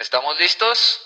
¿Estamos listos?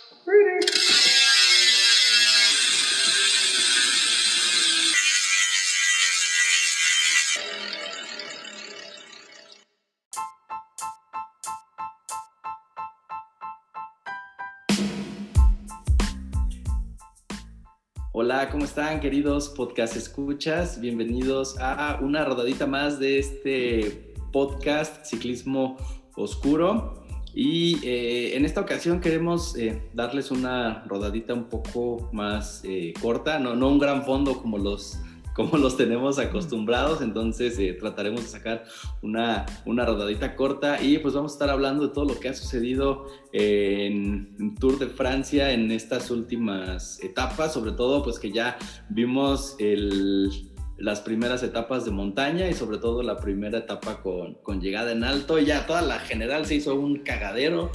Hola, ¿cómo están queridos podcast escuchas? Bienvenidos a una rodadita más de este podcast Ciclismo Oscuro. Y eh, en esta ocasión queremos eh, darles una rodadita un poco más eh, corta, no, no un gran fondo como los, como los tenemos acostumbrados, entonces trataremos de sacar una, una rodadita corta y pues vamos a estar hablando de todo lo que ha sucedido en, Tour de Francia en estas últimas etapas, sobre todo pues que ya vimos el las primeras etapas de montaña y sobre todo la primera etapa con, con llegada en alto. Ya toda la general se hizo un cagadero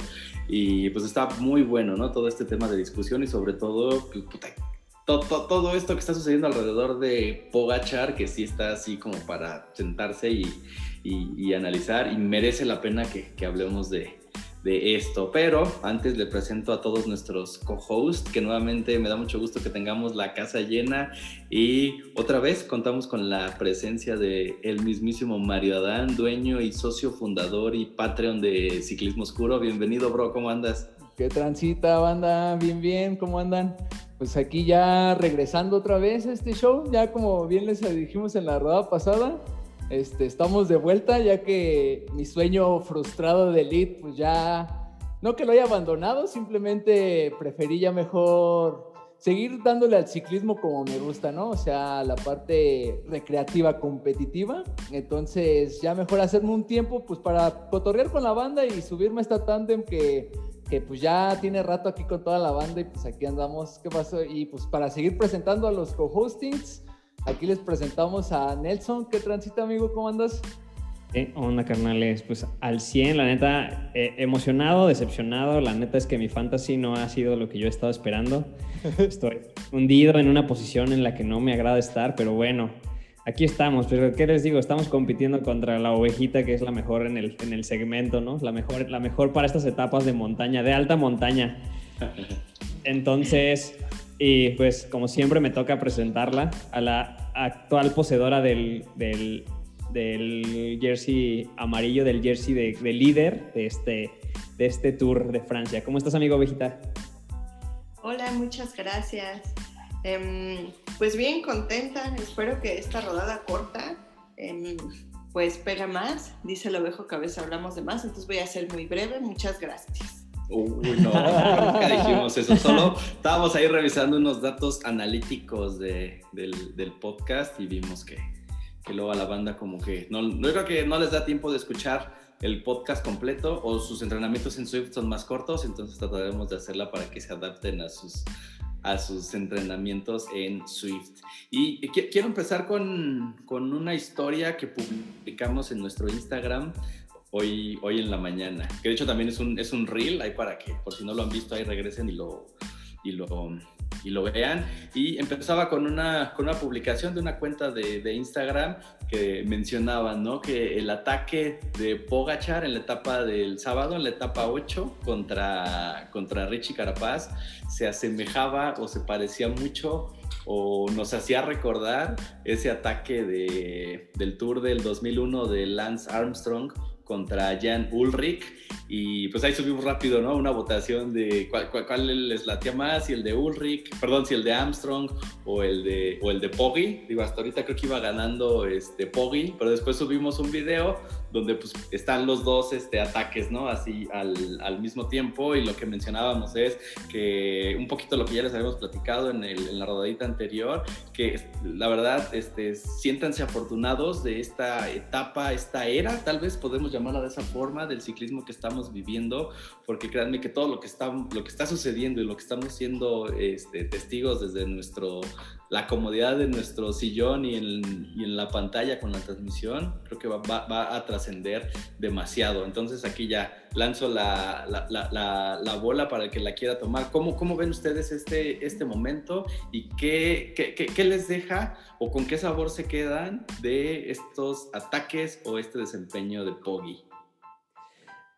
y pues está muy bueno, ¿no? Todo este tema de discusión y sobre todo, pues, todo, esto que está sucediendo alrededor de Pogachar, que sí está así como para sentarse y, y, analizar y merece la pena que, que hablemos de, de esto. Pero antes le presento a todos nuestros co-hosts, que nuevamente me da mucho gusto que tengamos la casa llena y otra vez contamos con la presencia de el mismísimo Mario Adán, dueño y socio fundador y Patreon de Ciclismo Oscuro. Bienvenido, bro, ¿cómo andas? ¿Qué transita, banda? Bien, bien, ¿cómo andan? Pues aquí ya regresando otra vez a este show, ya como bien les dijimos en la rodada pasada, este, estamos de vuelta ya que mi sueño frustrado de Elite, pues ya, no que lo haya abandonado, simplemente preferí ya mejor seguir dándole al ciclismo como me gusta, ¿no? O sea, la parte recreativa, competitiva. Entonces, ya mejor hacerme un tiempo, pues para cotorrear con la banda y subirme a esta tandem que, que pues ya tiene rato aquí con toda la banda y pues aquí andamos. ¿Qué pasó? Y pues para seguir presentando a los co-hostings Aquí les presentamos a Nelson. ¿Qué transita, amigo? ¿Cómo andas? Eh, onda, carnales. Pues al 100, la neta, eh, emocionado, decepcionado. La neta es que mi fantasy no ha sido lo que yo he estado esperando. Estoy hundido en una posición en la que no me agrada estar, pero bueno, aquí estamos. Pero ¿qué les digo? Estamos compitiendo contra la ovejita, que es la mejor en el, en el segmento, ¿no? La mejor, la mejor para estas etapas de montaña, de alta montaña. Entonces, y pues como siempre me toca presentarla a la actual poseedora del, del, jersey amarillo, del jersey de, líder de este, de este tour de Francia. ¿Cómo estás, amigo Vejita? Hola, muchas gracias. Em, pues bien contenta, espero que esta rodada corta em, pues pega más. Dice el ovejo que a veces hablamos de más, entonces voy a ser muy breve. Muchas gracias. Uy, no, nunca dijimos eso. Solo estábamos ahí revisando unos datos analíticos de, del, del, podcast y vimos que, que, luego a la banda como que no, no creo que no les da tiempo de escuchar el podcast completo o sus entrenamientos en Swift son más cortos, entonces trataremos de hacerla para que se adapten a sus, a sus entrenamientos en Swift. Y quiero empezar con, con una historia que publicamos en nuestro Instagram hoy, hoy en la mañana. Que de hecho también es un, es un reel, ahí para que, por si no lo han visto, ahí regresen y lo, y lo, y lo vean. Y empezaba con una, con una publicación de una cuenta de, de, Instagram que mencionaba, ¿no? Que el ataque de Pogachar en la etapa del sábado, en la etapa 8, contra, contra Richie Carapaz, se asemejaba o se parecía mucho o nos hacía recordar ese ataque de, del Tour del 2001 de Lance Armstrong contra Jan Ulrich y pues ahí subimos rápido, ¿no? Una votación de cuál, cuál, les latía más, si el de Ulrich, perdón, si el de Armstrong o el de, o el de Poggi. Digo, hasta ahorita creo que iba ganando este Poggi, pero después subimos un video donde pues están los dos este, ataques, ¿no? Así al, al, mismo tiempo y lo que mencionábamos es que un poquito lo que ya les habíamos platicado en, el, en la rodadita anterior, que la verdad, este, siéntanse afortunados de esta etapa, esta era, tal vez podemos llamarla de esa forma, del ciclismo que estamos viviendo, porque créanme que todo lo que está, lo que está sucediendo y lo que estamos siendo este, testigos desde nuestro la comodidad de nuestro sillón y en, la pantalla con la transmisión, creo que va, a trascender demasiado. Entonces aquí ya lanzo la, la, la, la, bola para el que la quiera tomar. ¿Cómo, cómo ven ustedes este, este momento y qué, qué, qué, les deja o con qué sabor se quedan de estos ataques o este desempeño de Poggy?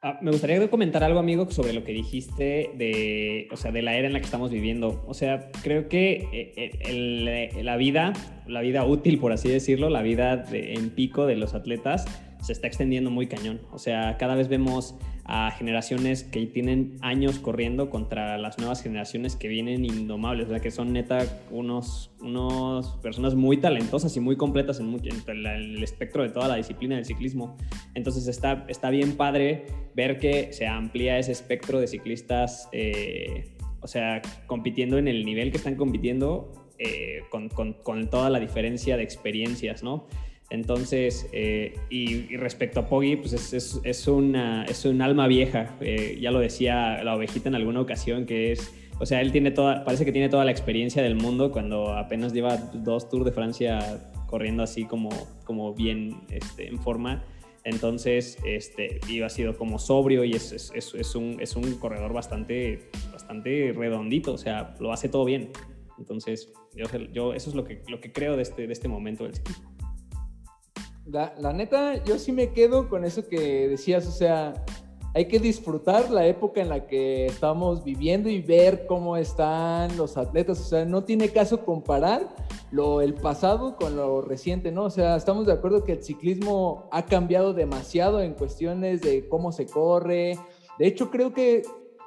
Ah, me gustaría comentar algo, amigo, sobre lo que dijiste de, o sea, de la era en la que estamos viviendo. O sea, creo que eh, eh, la vida, la vida útil, por así decirlo, la vida en pico de los atletas, se está extendiendo muy cañón. O sea, cada vez vemos a generaciones que tienen años corriendo contra las nuevas generaciones que vienen indomables, o sea, que son neta unos, unos personas muy talentosas y muy completas en, el espectro de toda la disciplina del ciclismo. Entonces está, está bien padre ver que se amplía ese espectro de ciclistas, eh, o sea, compitiendo en el nivel que están compitiendo eh, con, con, con toda la diferencia de experiencias, ¿no? Entonces, eh, y, respecto a Poggy, pues es, un alma vieja. Eh, ya lo decía la ovejita en alguna ocasión, que es, o sea, él tiene toda, parece que tiene toda la experiencia del mundo cuando apenas lleva dos Tours de Francia corriendo así como, bien este, en forma. Entonces, este, y ha sido como sobrio y es, un, corredor bastante, bastante redondito, o sea, lo hace todo bien. Entonces, yo, eso es lo que, creo de este, este momento del ciclismo. La, neta, yo sí me quedo con eso que decías, o sea, hay que disfrutar la época en la que estamos viviendo y ver cómo están los atletas. O sea, no tiene caso comparar lo, el pasado con lo reciente, ¿no? O sea, estamos de acuerdo que el ciclismo ha cambiado demasiado en cuestiones de cómo se corre. De hecho, creo que,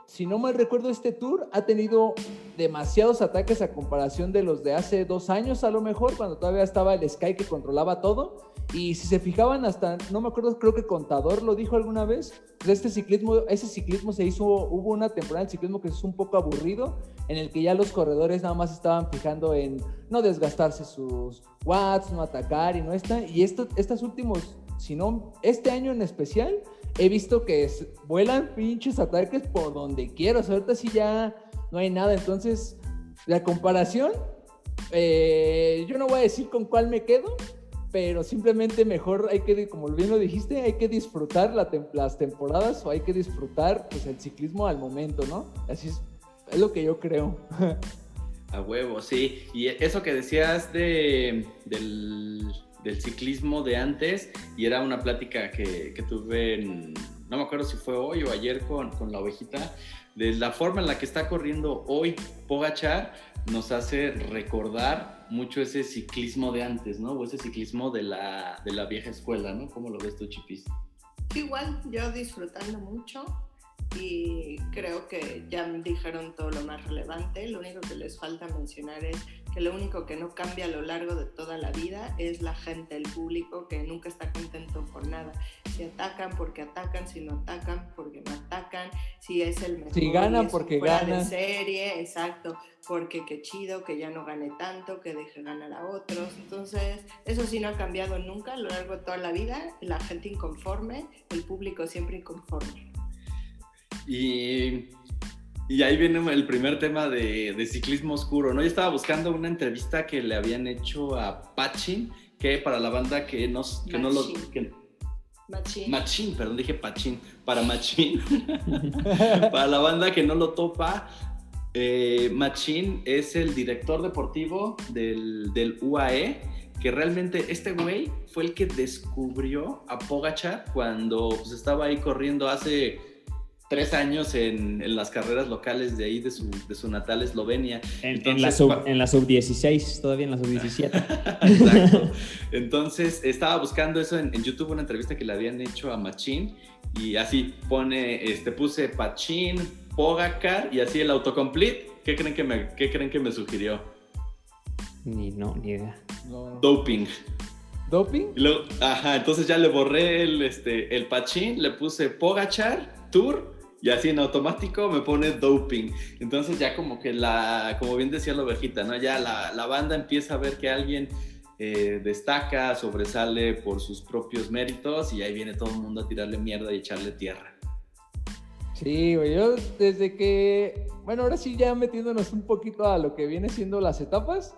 si no mal recuerdo, este tour ha tenido demasiados ataques a comparación de los de hace dos años, a lo mejor, cuando todavía estaba el Sky que controlaba todo y si se fijaban hasta, no me acuerdo, creo que Contador lo dijo alguna vez, pues este ciclismo, ese ciclismo se hizo, hubo una temporada de ciclismo que es un poco aburrido, en el que ya los corredores nada más estaban fijando en no desgastarse sus watts, no atacar y no está. Y esto, estos últimos, si no, este año en especial, he visto que vuelan pinches ataques por donde sea, ahorita sí ya no hay nada. Entonces, la comparación, eh, yo no voy a decir con cuál me quedo, pero simplemente mejor hay que, como bien lo dijiste, hay que disfrutar las temporadas o hay que disfrutar pues, el ciclismo al momento, ¿no? Así es, es lo que yo creo. A huevo, sí. Y eso que decías de, del, ciclismo de antes, y era una plática que, que tuve, en, no me acuerdo si fue hoy o ayer con, con la ovejita, de la forma en la que está corriendo hoy Pogachar nos hace recordar mucho ese ciclismo de antes, ¿no? O ese ciclismo de la, de la vieja escuela, ¿no? ¿Cómo lo ves tú, Chipis? Igual, yo disfrutando mucho y creo que ya me dijeron todo lo más relevante. Lo único que les falta mencionar es que lo único que no cambia a lo largo de toda la vida es la gente, el público que nunca está contento por nada. Si atacan porque atacan, si no atacan porque no atacan, si es el mejor. Si ganan porque ganan. de serie, exacto, porque qué chido que ya no gane tanto, que deje ganar a otros. Entonces, eso sí no ha cambiado nunca a lo largo de toda la vida. La gente inconforme, el público siempre inconforme. Y y ahí viene el primer tema de, ciclismo oscuro, ¿no? Yo estaba buscando una entrevista que le habían hecho a Pachin, que para la banda que no, que no lo... Machín. Machín, perdón, dije Pachín, para Machín. para la banda que no lo topa, eh, Machín es el director deportivo del, del, UAE, que realmente este güey fue el que descubrió a Pogachar cuando pues, estaba ahí corriendo hace tres años en, las carreras locales de ahí, de su, de su natal Eslovenia. En, la sub, 16, todavía en la sub 17. Exacto. Entonces estaba buscando eso en, YouTube, una entrevista que le habían hecho a Machín, y así pone, este, puse Pachín, Pogacar, y así el autocomplete. ¿Qué creen que me, qué creen que me sugirió? Ni no, ni idea. Doping. ¿Doping? ajá, entonces ya le borré el, este, el Pachín, le puse Pogachar, Tour y así en automático me pone doping. Entonces ya como que la, como bien decía la ovejita, ¿no? Ya la, la banda empieza a ver que alguien eh, destaca, sobresale por sus propios méritos y ahí viene todo el mundo a tirarle mierda y echarle tierra. Sí, güey, yo desde que, bueno, ahora sí ya metiéndonos un poquito a lo que viene siendo las etapas,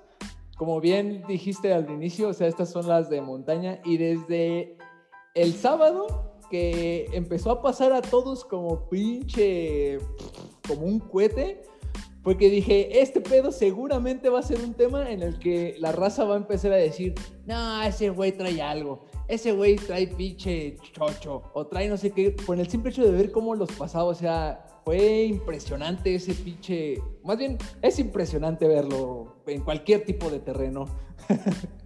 como bien dijiste al inicio, o sea, estas son las de montaña y desde el sábado que empezó a pasar a todos como pinche, como un cohete, Porque dije, este pedo seguramente va a ser un tema en el que la raza va a empezar a decir, no, ese güey trae algo, ese güey trae pinche chocho, o trae no sé qué, con el simple hecho de ver cómo los pasaba, o sea, fue impresionante ese pinche, más bien es impresionante verlo en cualquier tipo de terreno.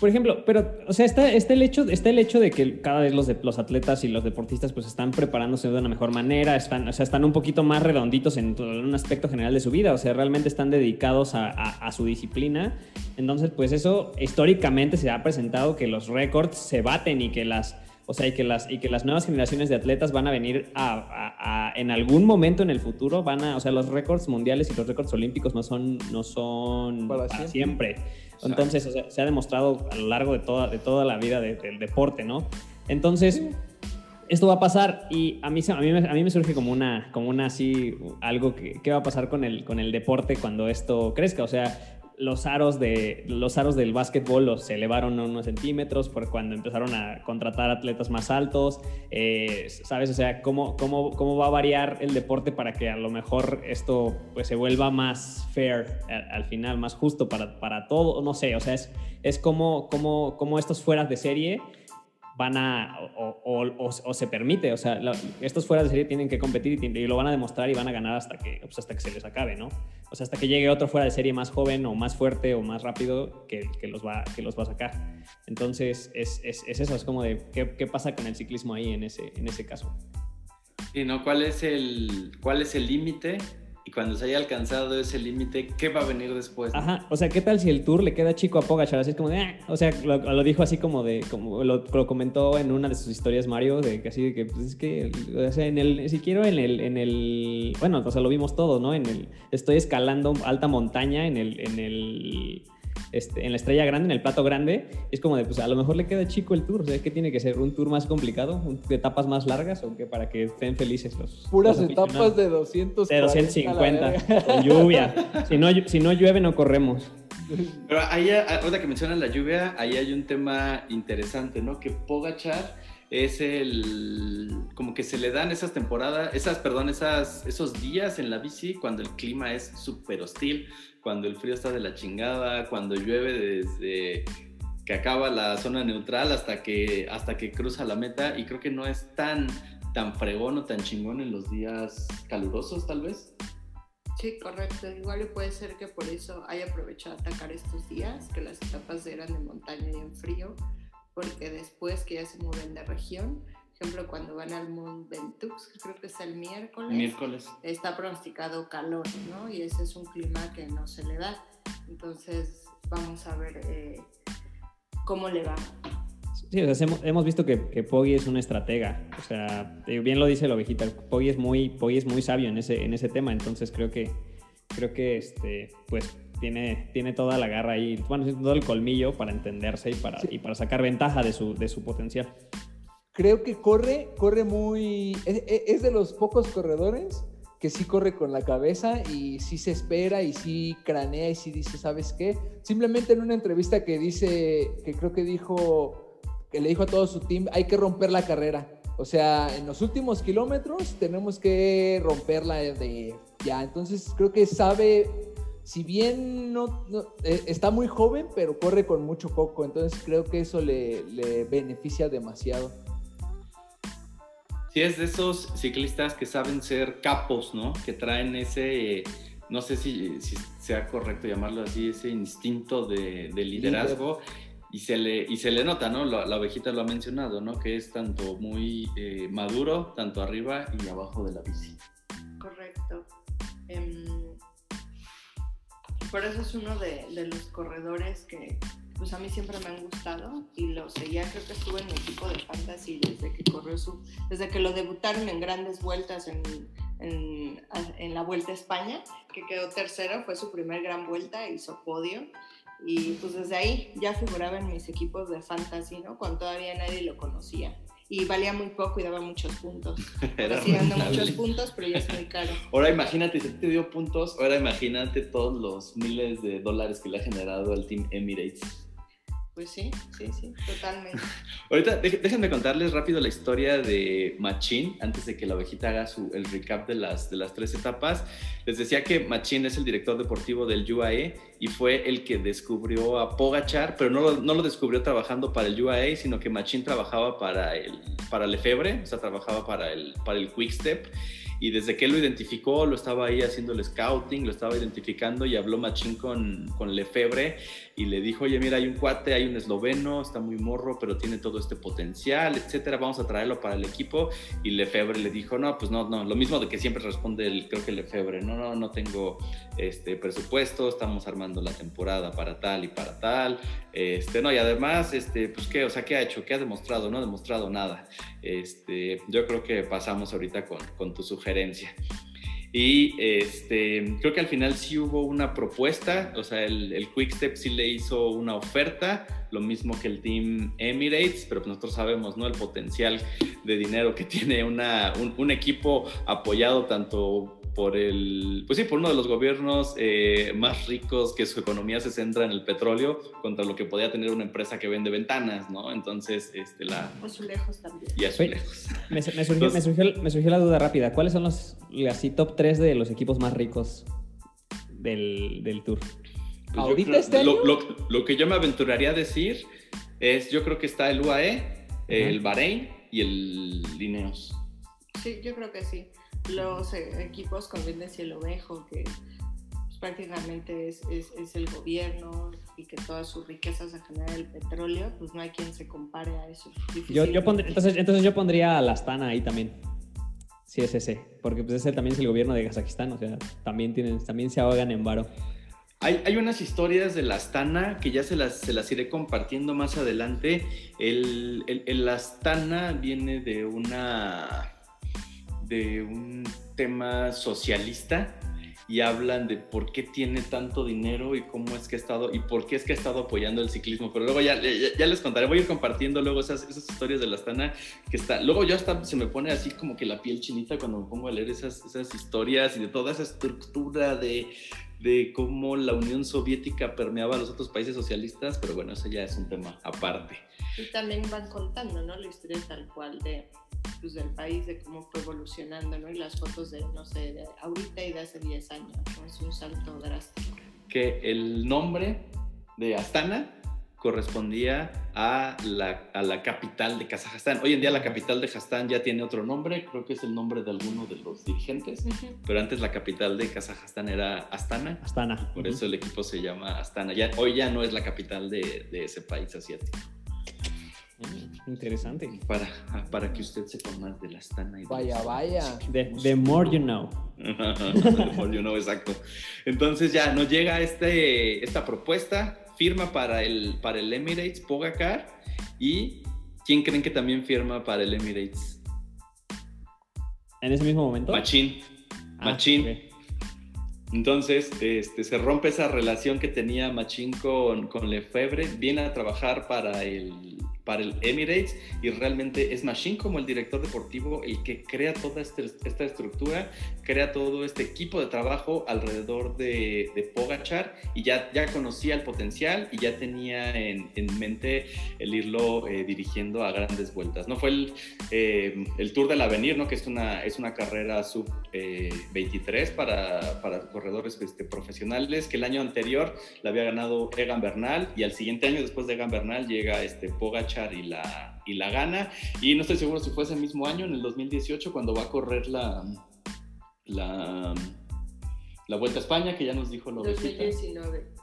por ejemplo, pero, o sea, está, está, el hecho, está el hecho de que cada vez los, los atletas y los deportistas pues están preparándose de una mejor manera, están, o sea, están un poquito más redonditos en, un aspecto general de su vida, o sea, realmente están dedicados a, su disciplina. Entonces, pues eso históricamente se ha presentado que los récords se baten y que las... O sea, y que, las, y que las nuevas generaciones de atletas van a venir a, en algún momento en el futuro, van a, o sea, los récords mundiales y los récords olímpicos no son, no son para, siempre. Entonces, se ha demostrado a lo largo de toda, de toda la vida del deporte, ¿no? Entonces, esto va a pasar y a mí, a mí, a mí me surge como una, como una así, algo que, ¿qué va a pasar con el, con el deporte cuando esto crezca? O sea, los aros, de, los aros del básquetbol los elevaron unos centímetros por cuando empezaron a contratar atletas más altos, eh, ¿sabes? O sea, ¿cómo, cómo, ¿cómo va a variar el deporte para que a lo mejor esto pues, se vuelva más fair al, final, más justo para, para todo? No sé, o sea, es, es como, como, como estos fueras de serie van a, o, se permite, o sea, estos fuera de serie tienen que competir y, lo van a demostrar y van a ganar hasta que, pues hasta que se les acabe, ¿no? O sea, hasta que llegue otro fuera de serie más joven o más fuerte o más rápido que, que los, va, que los va a sacar. Entonces, es, es, es eso, es como de ¿qué, qué, pasa con el ciclismo ahí en ese, en ese caso. Y no, ¿cuál es el cuál es el límite y cuando se haya alcanzado ese límite, ¿qué va a venir después? Ajá, o sea, ¿qué tal si el tour le queda chico a Pogachar? Así es como de, ah", o sea, lo, dijo así como de, como lo, comentó en una de sus historias Mario, de que así de que, pues es que, o sea, en el, si quiero en el, en el, bueno, o sea, lo vimos todo, ¿no? En el, estoy escalando alta montaña en el, en el, este, en la estrella grande, en el plato grande, es como de, pues a lo mejor le queda chico el tour, o sea, ¿qué tiene que ser? ¿Un tour más complicado? ¿De etapas más largas o qué? Para que estén felices los Puras etapas de 200 De 250, con lluvia. Si no, si no llueve, no corremos. Pero ahí, ahora que mencionan la lluvia, ahí hay un tema interesante, ¿no? Que Pogachar es el como que se le dan esas temporadas, esas, perdón, esas, esos días en la bici cuando el clima es súper hostil, cuando el frío está de la chingada, cuando llueve desde que acaba la zona neutral hasta que, hasta que cruza la meta y creo que no es tan, tan fregón o tan chingón en los días calurosos tal vez. Sí, correcto. Igual puede ser que por eso haya aprovechado atacar estos días, que las etapas eran de montaña y en frío, porque después que ya se mueven de región, ejemplo, cuando van al Mont Ventoux, que creo que es el miércoles, miércoles, está pronosticado calor, ¿no? Y ese es un clima que no se le da. Entonces, vamos a ver eh, cómo le va. Sí, o sea, hemos, visto que, que Poggy es una estratega. O sea, bien lo dice la ovejita, Poggy es muy, Poggy es muy sabio en ese, en ese tema. Entonces, creo que, creo que este, pues, tiene, tiene toda la garra ahí, bueno, todo el colmillo para entenderse y para, y para sacar ventaja de su, de su potencial creo que corre, corre muy... Es, de los pocos corredores que sí corre con la cabeza y sí se espera y sí cranea y sí dice, ¿sabes qué? Simplemente en una entrevista que dice, que creo que dijo, que le dijo a todo su team, hay que romper la carrera. O sea, en los últimos kilómetros tenemos que romperla de ya. Entonces creo que sabe, si bien no, eh, está muy joven, pero corre con mucho coco. Entonces creo que eso le beneficia demasiado. Sí, es de esos ciclistas que saben ser capos, ¿no? Que traen ese, no sé si, sea correcto llamarlo así, ese instinto de, liderazgo. Y se, le, y se le nota, ¿no? La, ovejita lo ha mencionado, ¿no? Que es tanto muy eh, maduro, tanto arriba y abajo de la bici. Correcto. Em, por eso es uno de, de los corredores que, pues a mí siempre me han gustado y lo seguía, creo que estuve en mi equipo de fantasy desde que corrió su, desde que lo debutaron en grandes vueltas en, en, en la Vuelta a España, que quedó tercero, fue su primer gran vuelta, hizo podio y pues desde ahí ya figuraba en mis equipos de fantasy, ¿no? Cuando todavía nadie lo conocía y valía muy poco y daba muchos puntos. Era dando muchos puntos, pero ya es muy caro. Ahora imagínate, si te dio puntos, ahora imagínate todos los miles de dólares que le ha generado al Team Emirates. Pues sí, sí, sí, totalmente. Ahorita déjenme contarles rápido la historia de Machín antes de que la ovejita haga su, el recap de las, de las tres etapas. Les decía que Machín es el director deportivo del UAE y fue el que descubrió a Pogachar, pero no lo, no lo descubrió trabajando para el UAE, sino que Machín trabajaba para el, para Lefebvre, o sea, trabajaba para el, para el Quick Step y desde que él lo identificó, lo estaba ahí haciendo el scouting, lo estaba identificando y habló Machín con, con Lefebvre y le dijo, oye, mira, hay un cuate, hay un esloveno, está muy morro, pero tiene todo este potencial, etcétera, vamos a traerlo para el equipo. Y Lefebvre le dijo, no, pues no, no, lo mismo de que siempre responde, el, creo que Lefebvre, no, no, no tengo este presupuesto, estamos armando la temporada para tal y para tal, este, no, y además, este, pues qué, o sea, ¿qué ha hecho? ¿Qué ha demostrado? No ha demostrado nada. Este, yo creo que pasamos ahorita con, con tu sugerencia. Y este, creo que al final sí hubo una propuesta, o sea, el, el Quickstep sí le hizo una oferta, lo mismo que el Team Emirates, pero nosotros sabemos, ¿no? El potencial de dinero que tiene una, un, un equipo apoyado tanto por el, pues sí, por uno de los gobiernos eh, más ricos que su economía se centra en el petróleo contra lo que podía tener una empresa que vende ventanas, ¿no? Entonces, este, la... Azulejos también. Y azulejos. Me, me, surgió, me, surgió, me, surgió, la duda rápida. ¿Cuáles son los, así, top 3 de los equipos más ricos del, del Tour? Pues ¿Ahorita creo, este lo, lo, lo, que yo me aventuraría a decir es, yo creo que está el UAE, el Bahrein y el Lineos. Sí, yo creo que sí los equipos con Vélez y el Ovejo, que pues, prácticamente es, es, es, el gobierno y que todas sus riquezas se generan el petróleo, pues no hay quien se compare a eso. Yo, yo pondría, entonces, entonces yo pondría a la Astana ahí también. Sí, es ese. Porque pues ese también es el gobierno de Kazajistán, o sea, también, tienen, también se ahogan en varo. Hay, hay, unas historias de la Astana que ya se las, se las iré compartiendo más adelante. El, el, el Astana viene de una de un tema socialista y hablan de por qué tiene tanto dinero y cómo es que ha estado y por qué es que ha estado apoyando el ciclismo. Pero luego ya, ya, ya les contaré, voy a ir compartiendo luego esas, esas, historias de la Astana que está. Luego hasta se me pone así como que la piel chinita cuando me pongo a leer esas, esas historias y de toda esa estructura de, de cómo la Unión Soviética permeaba a los otros países socialistas, pero bueno, eso ya es un tema aparte. Y también van contando, ¿no? La historia tal cual de pues, del país, de cómo fue evolucionando, ¿no? Y las fotos de, no sé, de ahorita y de hace 10 años, ¿no? Es un salto drástico. Que el nombre de Astana correspondía a la, a la, capital de Kazajstán. Hoy en día la capital de Kazajstán ya tiene otro nombre, creo que es el nombre de alguno de los dirigentes, uh -huh. pero antes la capital de Kazajstán era Astana. Astana. Por uh -huh. eso el equipo se llama Astana. Ya, hoy ya no es la capital de, de ese país asiático. Interesante. Para, para que usted sepa más de la Astana. Y vaya, de vaya. The, the, more you know. the more you know, exacto. Entonces ya nos llega este, esta propuesta, firma para el, para el Emirates, Pogacar, y ¿quién creen que también firma para el Emirates? ¿En ese mismo momento? Machín. Ah, Machín. Okay. Entonces, este, se rompe esa relación que tenía Machín con, con Lefebvre, viene a trabajar para el, para el Emirates y realmente es Machine como el director deportivo el que crea toda este, esta estructura, crea todo este equipo de trabajo alrededor de, de Pogachar y ya, ya conocía el potencial y ya tenía en, en mente el irlo eh, dirigiendo a grandes vueltas. ¿no? Fue el, eh, el Tour del Avenir, ¿no? que es una, es una carrera sub-23 eh, para, para corredores este, profesionales, que el año anterior la había ganado Egan Bernal y al siguiente año después de Egan Bernal llega este Pogachar y la, y la gana. Y no estoy seguro si fue ese mismo año, en el 2018, cuando va a correr la, la, la Vuelta a España, que ya nos dijo lo 2019.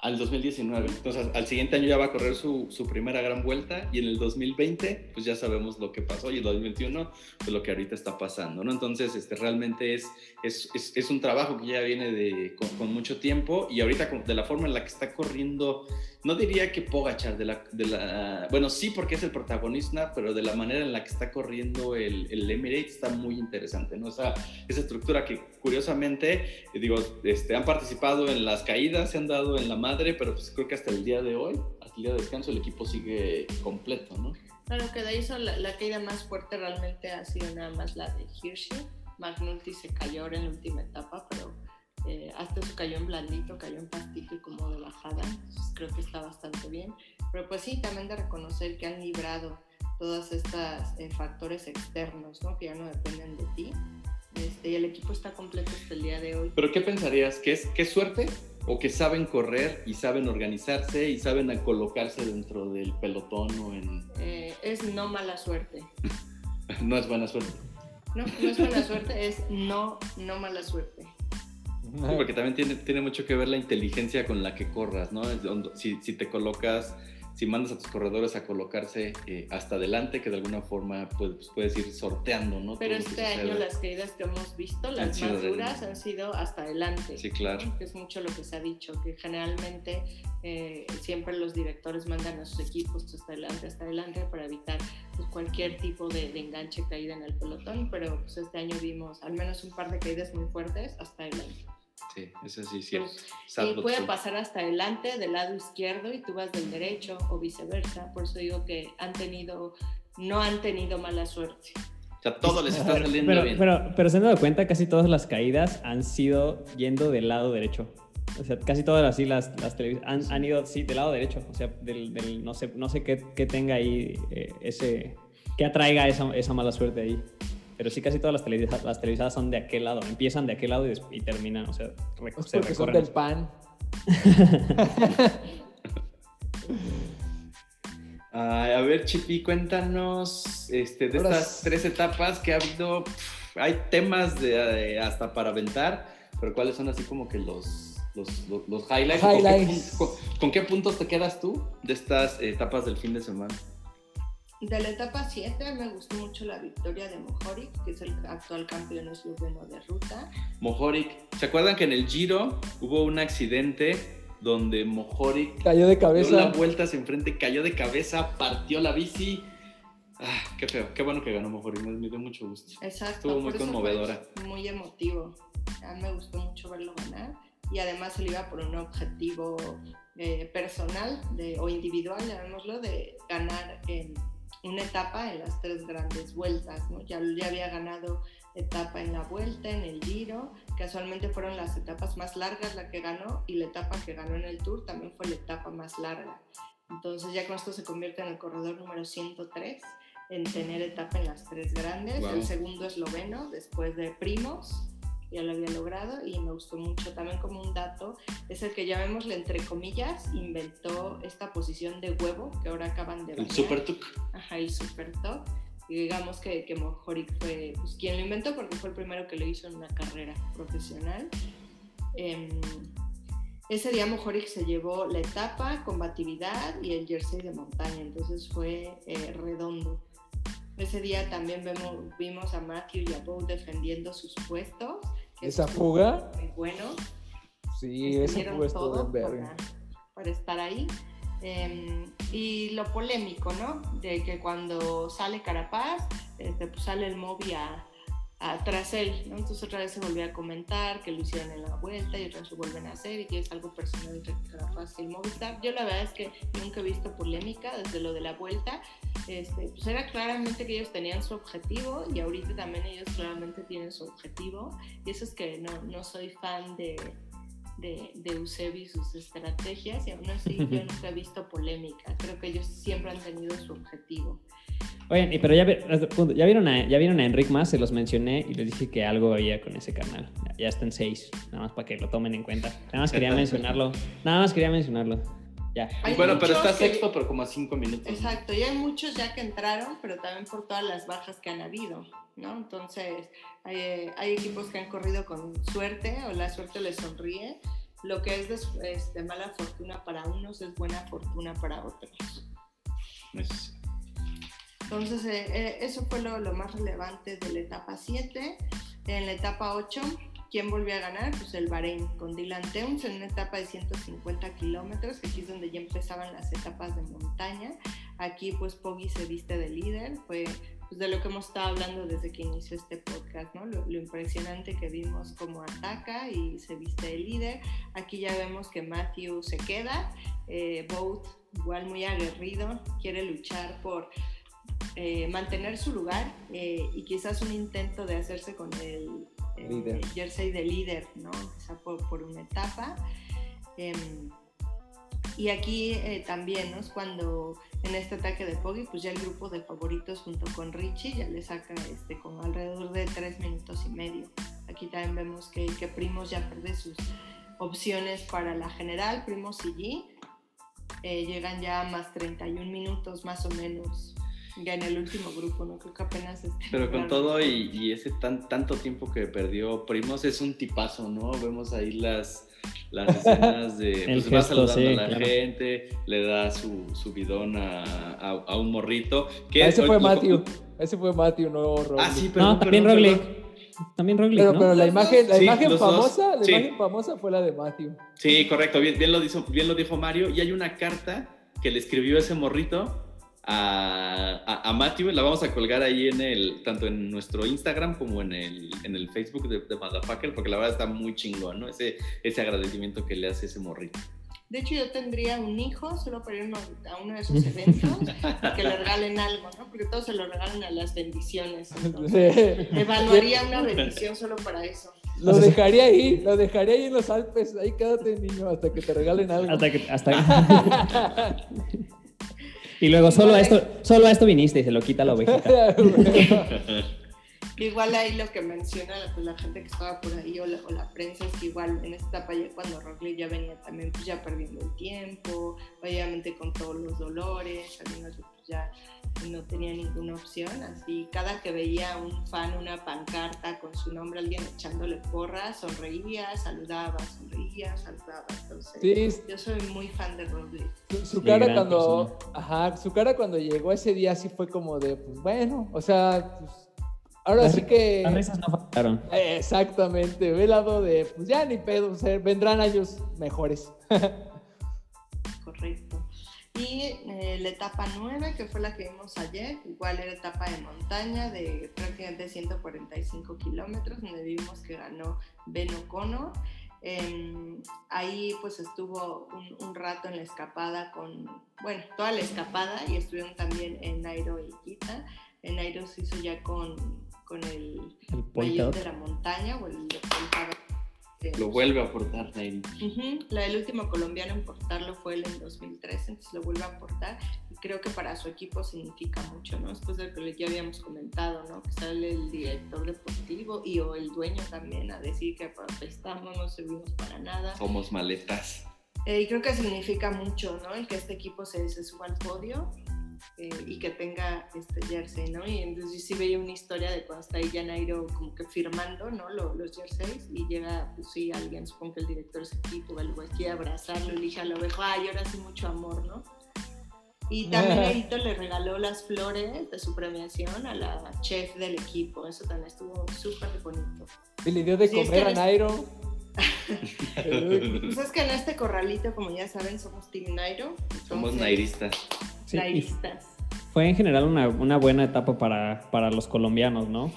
Al 2019. Entonces, al siguiente año ya va a correr su, su, primera gran vuelta y en el 2020, pues ya sabemos lo que pasó y el 2021, pues lo que ahorita está pasando, ¿no? Entonces, este, realmente es, es, es, es un trabajo que ya viene de, con, con, mucho tiempo y ahorita de la forma en la que está corriendo no diría que Pogachar, de la, de la, bueno, sí porque es el protagonista, pero de la manera en la que está corriendo el, el Emirates está muy interesante, ¿no? Esa, esa estructura que curiosamente, digo, este, han participado en las caídas, se han dado en la madre, pero pues creo que hasta el día de hoy, hasta el día de descanso, el equipo sigue completo, ¿no? Claro que de son la, la caída más fuerte realmente ha sido nada más la de Hirschi. McNulty se cayó ahora en la última etapa, pero Eh, hasta eso cayó en blandito, cayó en pastito y como de bajada, entonces creo que está bastante bien. Pero pues sí, también de reconocer que han librado todos estos eh, factores externos, ¿no? Que ya no dependen de ti. Este, y el equipo está completo hasta el día de hoy. ¿Pero qué pensarías? ¿Que es, que suerte? ¿O que saben correr y saben organizarse y saben colocarse dentro del pelotón o en...? Eh, es no mala suerte. no es buena suerte. No, no es buena suerte, es no, no mala suerte. Porque también tiene, tiene mucho que ver la inteligencia con la que corras, ¿no? Si, si te colocas si mandas a tus corredores a colocarse eh, hasta adelante, que de alguna forma pues, puedes ir sorteando, ¿no? Pero este año las caídas que hemos visto, las más duras, han sido hasta adelante. Sí, claro. Que es mucho lo que se ha dicho, que generalmente eh, siempre los directores mandan a sus equipos hasta adelante, hasta adelante, para evitar pues, cualquier tipo de, enganche caída en el pelotón, pero pues, este año vimos al menos un par de caídas muy fuertes hasta adelante. Sí, eso sí, cierto. y puede pasar hasta adelante del lado izquierdo y tú vas del derecho o viceversa. Por eso digo que han tenido, no han tenido mala suerte. O sea, todo les está saliendo pero, bien. Pero, pero se han dado cuenta, casi todas las caídas han sido yendo del lado derecho. O sea, casi todas las, las, las han, han, ido, sí, del lado derecho. O sea, del, del no sé, no sé qué, qué tenga ahí eh, ese, que atraiga esa, esa mala suerte ahí. Pero sí, casi todas las, televisadas, las televisadas son de aquel lado. Empiezan de aquel lado y, terminan, o sea, es porque son del pan. a ver, Chipi, cuéntanos este, de estas tres etapas que ha habido. hay temas de, hasta para aventar, pero ¿cuáles son así como que los, los, los, highlights? ¿Con, qué, puntos te quedas tú de estas etapas del fin de semana? De la etapa 7 me gustó mucho la victoria de Mohoric, que es el actual campeón esloveno de ruta. Mohoric, ¿se acuerdan que en el Giro hubo un accidente donde Mohoric cayó de cabeza? Dio la vuelta hacia enfrente, cayó de cabeza, partió la bici. Ah, qué feo, qué bueno que ganó Mohoric, me dio mucho gusto. Exacto. Estuvo muy conmovedora. Muy emotivo. A mí me gustó mucho verlo ganar y además él iba por un objetivo eh, personal de, o individual, llamémoslo, de ganar en una etapa en las tres grandes vueltas, ¿no? Ya, ya había ganado etapa en la vuelta, en el giro, casualmente fueron las etapas más largas la que ganó y la etapa que ganó en el Tour también fue la etapa más larga. Entonces ya con esto se convierte en el corredor número 103 en tener etapa en las tres grandes, el segundo esloveno después de Primos, ya lo había logrado y me gustó mucho. También como un dato, es el que llamémosle entre comillas, inventó esta posición de huevo que ahora acaban de ver. El super tuk. Ajá, el super. Y digamos que, que Mohoric fue pues, quien lo inventó porque fue el primero que lo hizo en una carrera profesional. Em, ese día Mohoric se llevó la etapa, combatividad y el jersey de montaña, entonces fue eh, redondo. Ese día también vemos, vimos a Matthew y a Bo defendiendo sus puestos esa fuga. Muy bueno. Sí, esa fuga estuvo en verga. Para, estar ahí. Em, y lo polémico, ¿no? De que cuando sale Carapaz, este, pues sale el móvil a, tras él, ¿no? Entonces otra vez se volvió a comentar que lo hicieron en la vuelta y otra vez lo vuelven a hacer y que es algo personal entre el Movistar. Yo la verdad es que nunca he visto polémica desde lo de la vuelta. Este, pues era claramente que ellos tenían su objetivo y ahorita también ellos claramente tienen su objetivo. Y eso es que no, no soy fan de, de, de Eusebi y sus estrategias y aún así yo nunca he visto polémica. Creo que ellos siempre han tenido su objetivo. Oigan, pero ya, ya, vieron a, ya vieron a Enric más, se los mencioné y les dije que algo había con ese canal. Ya, está en seis, nada más para que lo tomen en cuenta. Nada más quería mencionarlo. Nada más quería mencionarlo. Ya. bueno, pero está sexto, pero como a cinco minutos. Exacto, y hay muchos ya que entraron, pero también por todas las bajas que han habido, ¿no? Entonces, hay, hay equipos que han corrido con suerte o la suerte les sonríe. Lo que es de, es de mala fortuna para unos es buena fortuna para otros. Es entonces, eh, eh, eso fue lo, más relevante de la etapa 7. En la etapa 8, ¿quién volvió a ganar? Pues el Bahrein con Dylan Teuns en una etapa de 150 kilómetros, que aquí es donde ya empezaban las etapas de montaña. Aquí, pues, Poggi se viste de líder. Fue pues, de lo que hemos estado hablando desde que inició este podcast, ¿no? Lo, impresionante que vimos cómo ataca y se viste de líder. Aquí ya vemos que Matthew se queda. Eh, Boat, igual muy aguerrido, quiere luchar por eh, mantener su lugar eh, y quizás un intento de hacerse con el eh, jersey de líder, ¿no? Empezó por, por una etapa. Y aquí eh, también, cuando en este ataque de Poggi, pues ya el grupo de favoritos junto con Richie ya le saca este, con alrededor de tres minutos y medio. Aquí también vemos que, que Primos ya pierde sus opciones para la general, Primos y G. Eh, llegan ya a más 31 minutos más o menos ya en el último grupo, no creo que apenas. Pero con todo y, y, ese tan, tanto tiempo que perdió Primos es un tipazo, ¿no? Vemos ahí las, las escenas de pues va saludando a la gente, le da su, su bidón a, a, a, un morrito. Que, ah, ese fue Matthew, ese fue Matthew, no Roglic. Ah, sí, pero no, también Roglic. También Roglic, pero, ¿no? pero la imagen, la sí, imagen famosa, dos, la sí. imagen famosa fue la de Matthew. Sí, correcto, bien, bien, lo dijo, bien lo dijo Mario. Y hay una carta que le escribió ese morrito a, a, a, Matthew, la vamos a colgar ahí en el, tanto en nuestro Instagram como en el, en el Facebook de, de Motherfucker, porque la verdad está muy chingón, ¿no? Ese, ese agradecimiento que le hace ese morrito. De hecho, yo tendría un hijo solo para ir a uno de esos eventos y que le regalen algo, ¿no? Porque todos se lo regalan a las bendiciones. Entonces, evaluaría una bendición solo para eso. Lo dejaría ahí, lo dejaría ahí en los Alpes. Ahí quédate, niño, hasta que te regalen algo. Hasta que. Hasta... Y luego solo a esto, solo a esto viniste y se lo quita la ovejita. igual ahí lo que menciona pues, la gente que estaba por ahí o la, o la, prensa es que igual en esta etapa ya cuando Roglic ya venía también pues ya perdiendo el tiempo, obviamente con todos los dolores, ya no tenía ninguna opción, así cada que veía un fan una pancarta con su nombre, alguien echándole porras, sonreía, saludaba, sonreía, saludaba, entonces sí. yo soy muy fan de Roglic. Su, su cara cuando, ajá, su cara cuando llegó ese día sí fue como de, pues bueno, o sea, pues, Ahora las, sí que. Las risas no faltaron. Exactamente. Ve el lado de, pues ya ni pedo, o sea, vendrán años mejores. Y eh, la etapa 9, que fue la que vimos ayer, igual era etapa de montaña de prácticamente 145 kilómetros, donde vimos que ganó Ben O'Connor. Eh, ahí pues estuvo un, un, rato en la escapada con, bueno, toda la escapada y estuvieron también en Nairo y Quita. En Nairo se hizo ya con, con el, el de la montaña o el, el lo vuelve a aportar Nairi. Uh -huh. La del último colombiano en portarlo fue él en 2013, entonces lo vuelve a aportar y creo que para su equipo significa mucho, ¿no? Después de lo que ya habíamos comentado, ¿no? Que sale el director deportivo y o el dueño también a decir que protestamos, no servimos para nada. Somos maletas. Eh, y creo que significa mucho, ¿no? El que este equipo se, se suba al podio eh, y que tenga este jersey, ¿no? Y entonces sí veía una historia de cuando está ahí Nairo como que firmando, ¿no? Los, los, jerseys y llega, pues sí, alguien, supongo que el director de ese equipo, algo aquí, a abrazarlo, y le dije a lo mejor, ay, ahora sí mucho amor, ¿no? Y también Neito le regaló las flores de su premiación a la chef del equipo, eso también estuvo súper bonito. Y le dio de sí, comer es que a Nairo. pues es que en este corralito, como ya saben, somos Team Nairo. Entonces, somos nairistas. Sí, fue en general una, una buena etapa para, para, los colombianos, ¿no?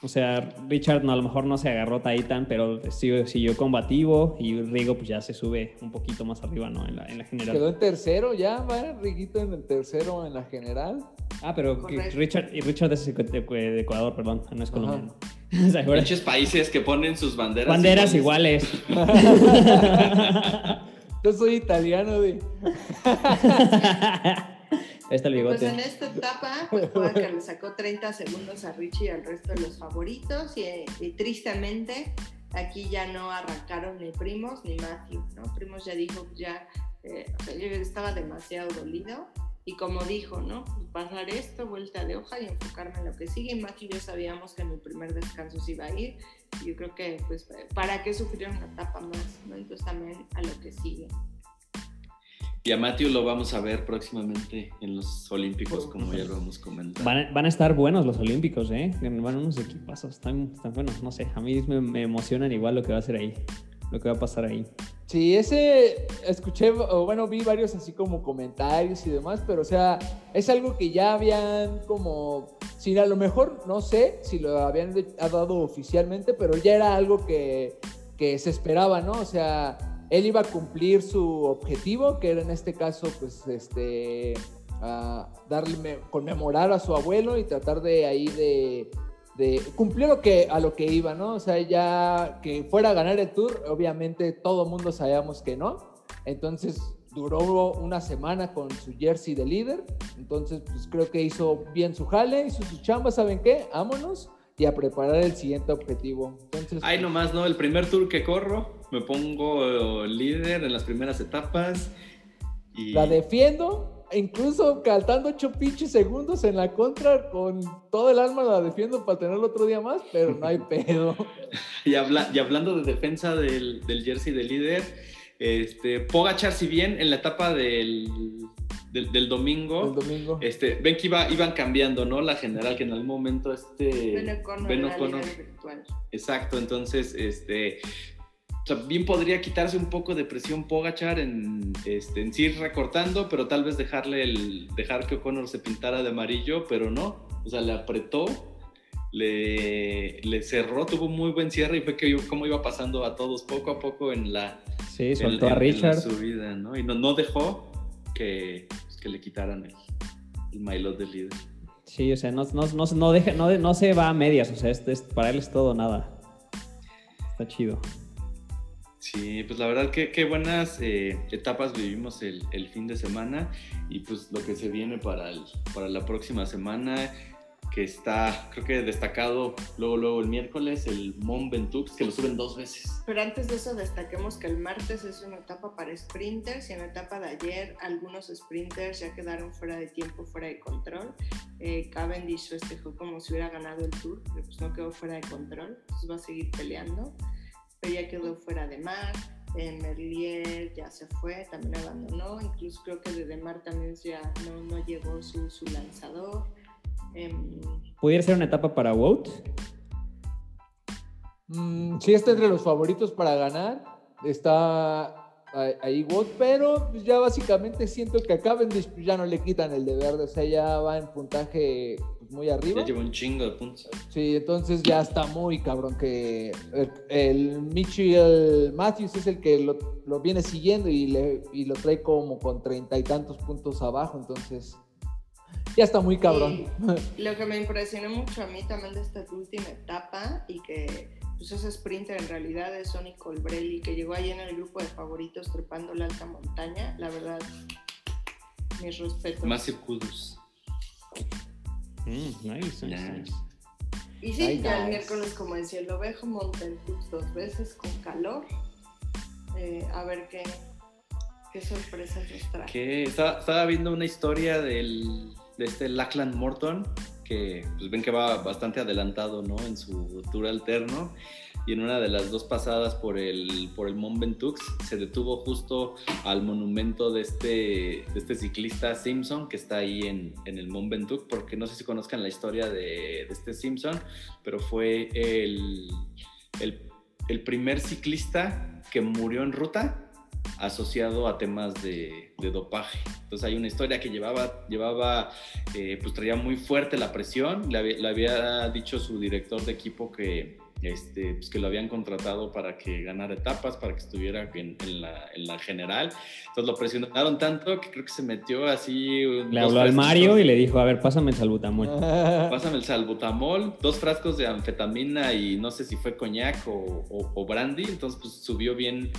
O sea, Richard no, a lo mejor no se agarró tan, pero siguió, siguió, combativo y Rigo pues ya se sube un poquito más arriba, ¿no? En la, en la general. Quedó en tercero ya, va Riguito en el tercero en la general. Ah, pero Richard, y Richard es de, de, Ecuador, perdón, no es colombiano. o sea, Muchos países que ponen sus banderas. Banderas iguales. iguales. Yo soy italiano, de. Este el bigote. Pues en esta etapa, pues que le sacó 30 segundos a Richie y al resto de los favoritos. Y, y, tristemente, aquí ya no arrancaron ni Primos ni Matthew, ¿no? Primos ya dijo, ya eh, estaba demasiado dolido. Y como dijo, ¿no? Pues pasar esto, vuelta de hoja y enfocarme en lo que sigue. Y Matthew ya sabíamos que en el primer descanso se iba a ir. Yo creo que, pues, ¿para qué sufrir una etapa más? ¿no? Entonces también a lo que sigue. Y a Matthew lo vamos a ver próximamente en los Olímpicos, como ya lo hemos comentado. Van a, van a estar buenos los Olímpicos, ¿eh? Van unos equipazos, están, están buenos, no sé, a mí me, me, emocionan igual lo que va a ser ahí, lo que va a pasar ahí. Sí, ese, escuché, o bueno, vi varios así como comentarios y demás, pero o sea, es algo que ya habían como, si a lo mejor, no sé si lo habían dado oficialmente, pero ya era algo que, que se esperaba, ¿no? O sea él iba a cumplir su objetivo, que era en este caso, pues, este, uh, darle, conmemorar a su abuelo y tratar de ahí de, de cumplió lo que a lo que iba, ¿no? O sea, ya que fuera a ganar el tour, obviamente todo mundo sabíamos que no. Entonces duró una semana con su jersey de líder. Entonces, pues creo que hizo bien su jale, hizo su chamba, ¿saben qué? Vámonos y a preparar el siguiente objetivo. Entonces, Ay, nomás, ¿no? El primer tour que corro, me pongo líder en las primeras etapas. Y... La defiendo, incluso caltando ocho pinches segundos en la contra, con todo el alma la defiendo para tenerlo otro día más, pero no hay pedo. y, habla, y hablando de defensa del, del jersey de líder, este, Pogachar, si bien en la etapa del, del, del domingo, El domingo. Este, ven que iba, iban cambiando, ¿no? La general, que en algún momento este... Ben O'Connor. Exacto, entonces, este, o sea, bien podría quitarse un poco de presión Pogachar en, este, en sí ir recortando, pero tal vez dejarle el, dejar que O'Connor se pintara de amarillo, pero no, o sea, le apretó, le, le cerró, tuvo muy buen cierre y fue que como iba pasando a todos poco a poco en la, Sí, en- soltó en- a en Richard. subida, ¿no? Y no, no dejó que, pues, que le quitaran el, el maillot de líder. Sí, o sea, no, no, no, no deja, no, no se va a medias, o sea, es, es- para él es todo nada. Está chido. Sí, pues la verdad que qué buenas eh, etapas vivimos el, el fin de semana y pues lo que se viene para, el- para la próxima semana, que está creo que destacado luego, luego el miércoles, el Mont Ventoux, que lo suben dos veces. Pero antes de eso destaquemos que el martes es una etapa para sprinters y en la etapa de ayer algunos sprinters ya quedaron fuera de tiempo, fuera de control. Eh, Cavendish festejó como si hubiera ganado el tour, pero pues no quedó fuera de control, entonces va a seguir peleando. Pero ya quedó fuera de mar. eh, Merlier ya se fue, también abandonó. Incluso creo que de Demar también ya no, no llegó su, su lanzador. Em, ¿Pudiera ser una etapa para Wout? Mm, sí, está entre los favoritos para ganar. Está ahí- Wout, pero pues, ya básicamente siento que a Cavendish ya no le quitan el de verde. O sea, ya va en puntaje pues, muy arriba. Ya lleva un chingo de puntos. Sí, entonces ya está muy cabrón que el, el Mitchell Matthews es el que lo, lo viene siguiendo y, le, y lo trae como con treinta y tantos puntos abajo, entonces ya está muy cabrón. Lo que me impresionó mucho a mí también de esta última etapa y que pues ese sprinter en realidad es Sonny Colbrelli que llegó ahí en el grupo de favoritos trepando la alta montaña, la verdad, mis respetos. Massive Kudos. Mm, nice, nice, Nice. Y sí, Ay, ya el miércoles, como decía el ovejo, Mountain Tux dos veces con calor. Eh, a ver qué, qué sorpresas nos trae. Que estaba, estaba viendo una historia del, de este Lachlan Morton, que pues ven que va bastante adelantado ¿no? en su tour alterno. Y en una de las dos pasadas por el, por el Mont Ventoux se detuvo justo al monumento de este, de este ciclista Simpson que está ahí en, en el Mont Ventoux, porque no sé si conozcan la historia de, de este Simpson, pero fue el, el primer ciclista que murió en ruta asociado a temas de, de dopaje. Entonces hay una historia que llevaba, llevaba eh, pues traía muy fuerte la presión, le había, le había dicho su director de equipo que, este, pues que lo habían contratado para que ganara etapas, para que estuviera en, en la, en la general. Entonces lo presionaron tanto que creo que se metió así... Le habló al Mario y le dijo, a ver, pásame el salbutamol. Pásame el salbutamol, dos frascos de anfetamina y no sé si fue coñac o, o- o brandy, entonces pues subió bien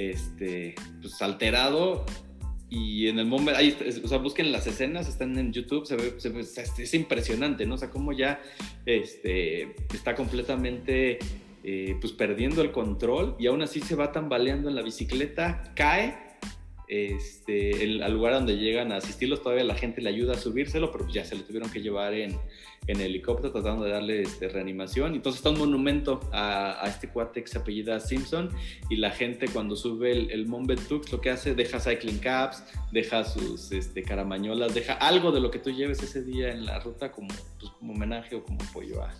este, pues, alterado y en el momento, ahí, o sea, busquen las escenas, están en YouTube, se ve, es impresionante, ¿no? O sea, cómo ya este, está completamente eh, pues perdiendo el control y aún así se va tambaleando en la bicicleta, cae este, el, al lugar donde llegan a asistirlos, todavía la gente le ayuda a subírselo, pero ya se lo tuvieron que llevar en, en helicóptero tratando de darle este, reanimación. Entonces está un monumento a, a este cuate que se apellida Simpson y la gente cuando sube el, el Mont Ventoux lo que hace, deja cycling caps, deja sus este, caramañolas, deja algo de lo que tú lleves ese día en la ruta como, pues, como homenaje o como apoyo a,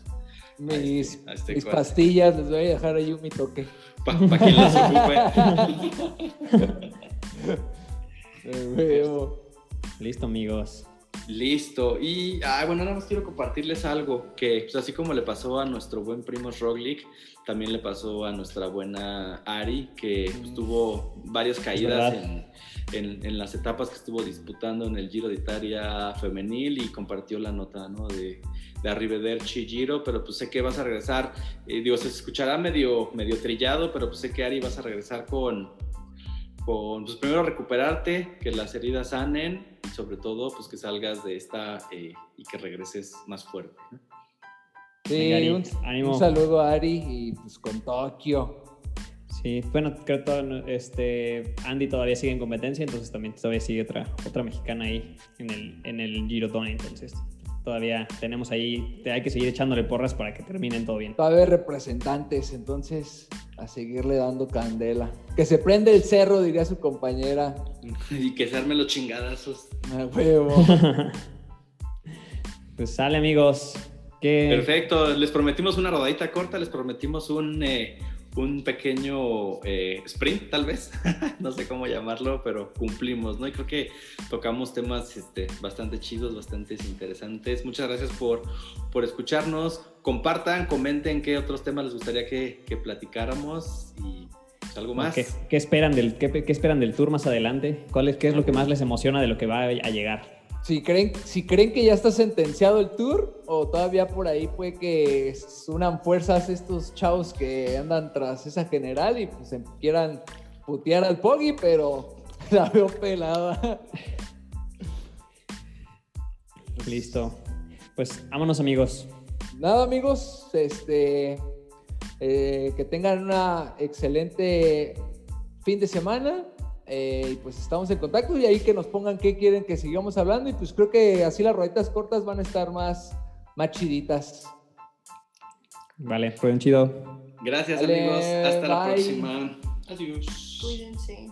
mis este- a este mis pastillas, les voy a dejar ahí un mi toque. para quien las ocupe. Listo, amigos. Listo. Y ah, bueno, nada más quiero compartirles algo que, pues, así como le pasó a nuestro buen primo Roglic, también le pasó a nuestra buena Ari, que pues, tuvo varias caídas en, en, en, las etapas que estuvo disputando en el Giro de Italia femenil y compartió la nota ¿no? de, de Arrivederci Giro, pero pues sé que vas a regresar, eh, digo, se escuchará medio, medio trillado, pero pues sé que Ari vas a regresar con, con pues primero recuperarte, que las heridas sanen y sobre todo pues que salgas de esta eh, y que regreses más fuerte. Sí, Venga, un, un, saludo a Ari y pues con Tokio. Sí, bueno, creo que este, Andy todavía sigue en competencia, entonces también todavía sigue otra, otra mexicana ahí en el, en el Giro entonces todavía tenemos ahí, hay que seguir echándole porras para que terminen todo bien. Todavía representantes, entonces a seguirle dando candela. Que se prende el cerro, diría su compañera. y que se armen los chingadazos. A huevo. pues sale amigos. Perfecto, les prometimos una rodadita corta, les prometimos un, eh, un pequeño eh, sprint, tal vez, no sé cómo llamarlo, pero cumplimos, ¿no? Y creo que tocamos temas este, bastante chidos, bastante interesantes. Muchas gracias por, por escucharnos. Compartan, comenten qué otros temas les gustaría que, que platicáramos y algo más. ¿Qué, qué esperan del, qué, qué, esperan del tour más adelante? ¿Cuál es, ¿Qué es lo que más les emociona de lo que va a llegar? Si creen, si creen que ya está sentenciado el tour o todavía por ahí puede que unan fuerzas estos chavos que andan tras esa general y pues quieran putear al Poggy, pero la veo pelada. Listo. Pues vámonos amigos. Nada amigos, este, eh, que tengan una excelente fin de semana eh, pues estamos en contacto y ahí que nos pongan qué quieren que sigamos hablando y pues creo que así las rueditas cortas van a estar más, más chiditas. Vale, fue un chido. Gracias amigos, hasta la próxima. Adiós. Cuídense.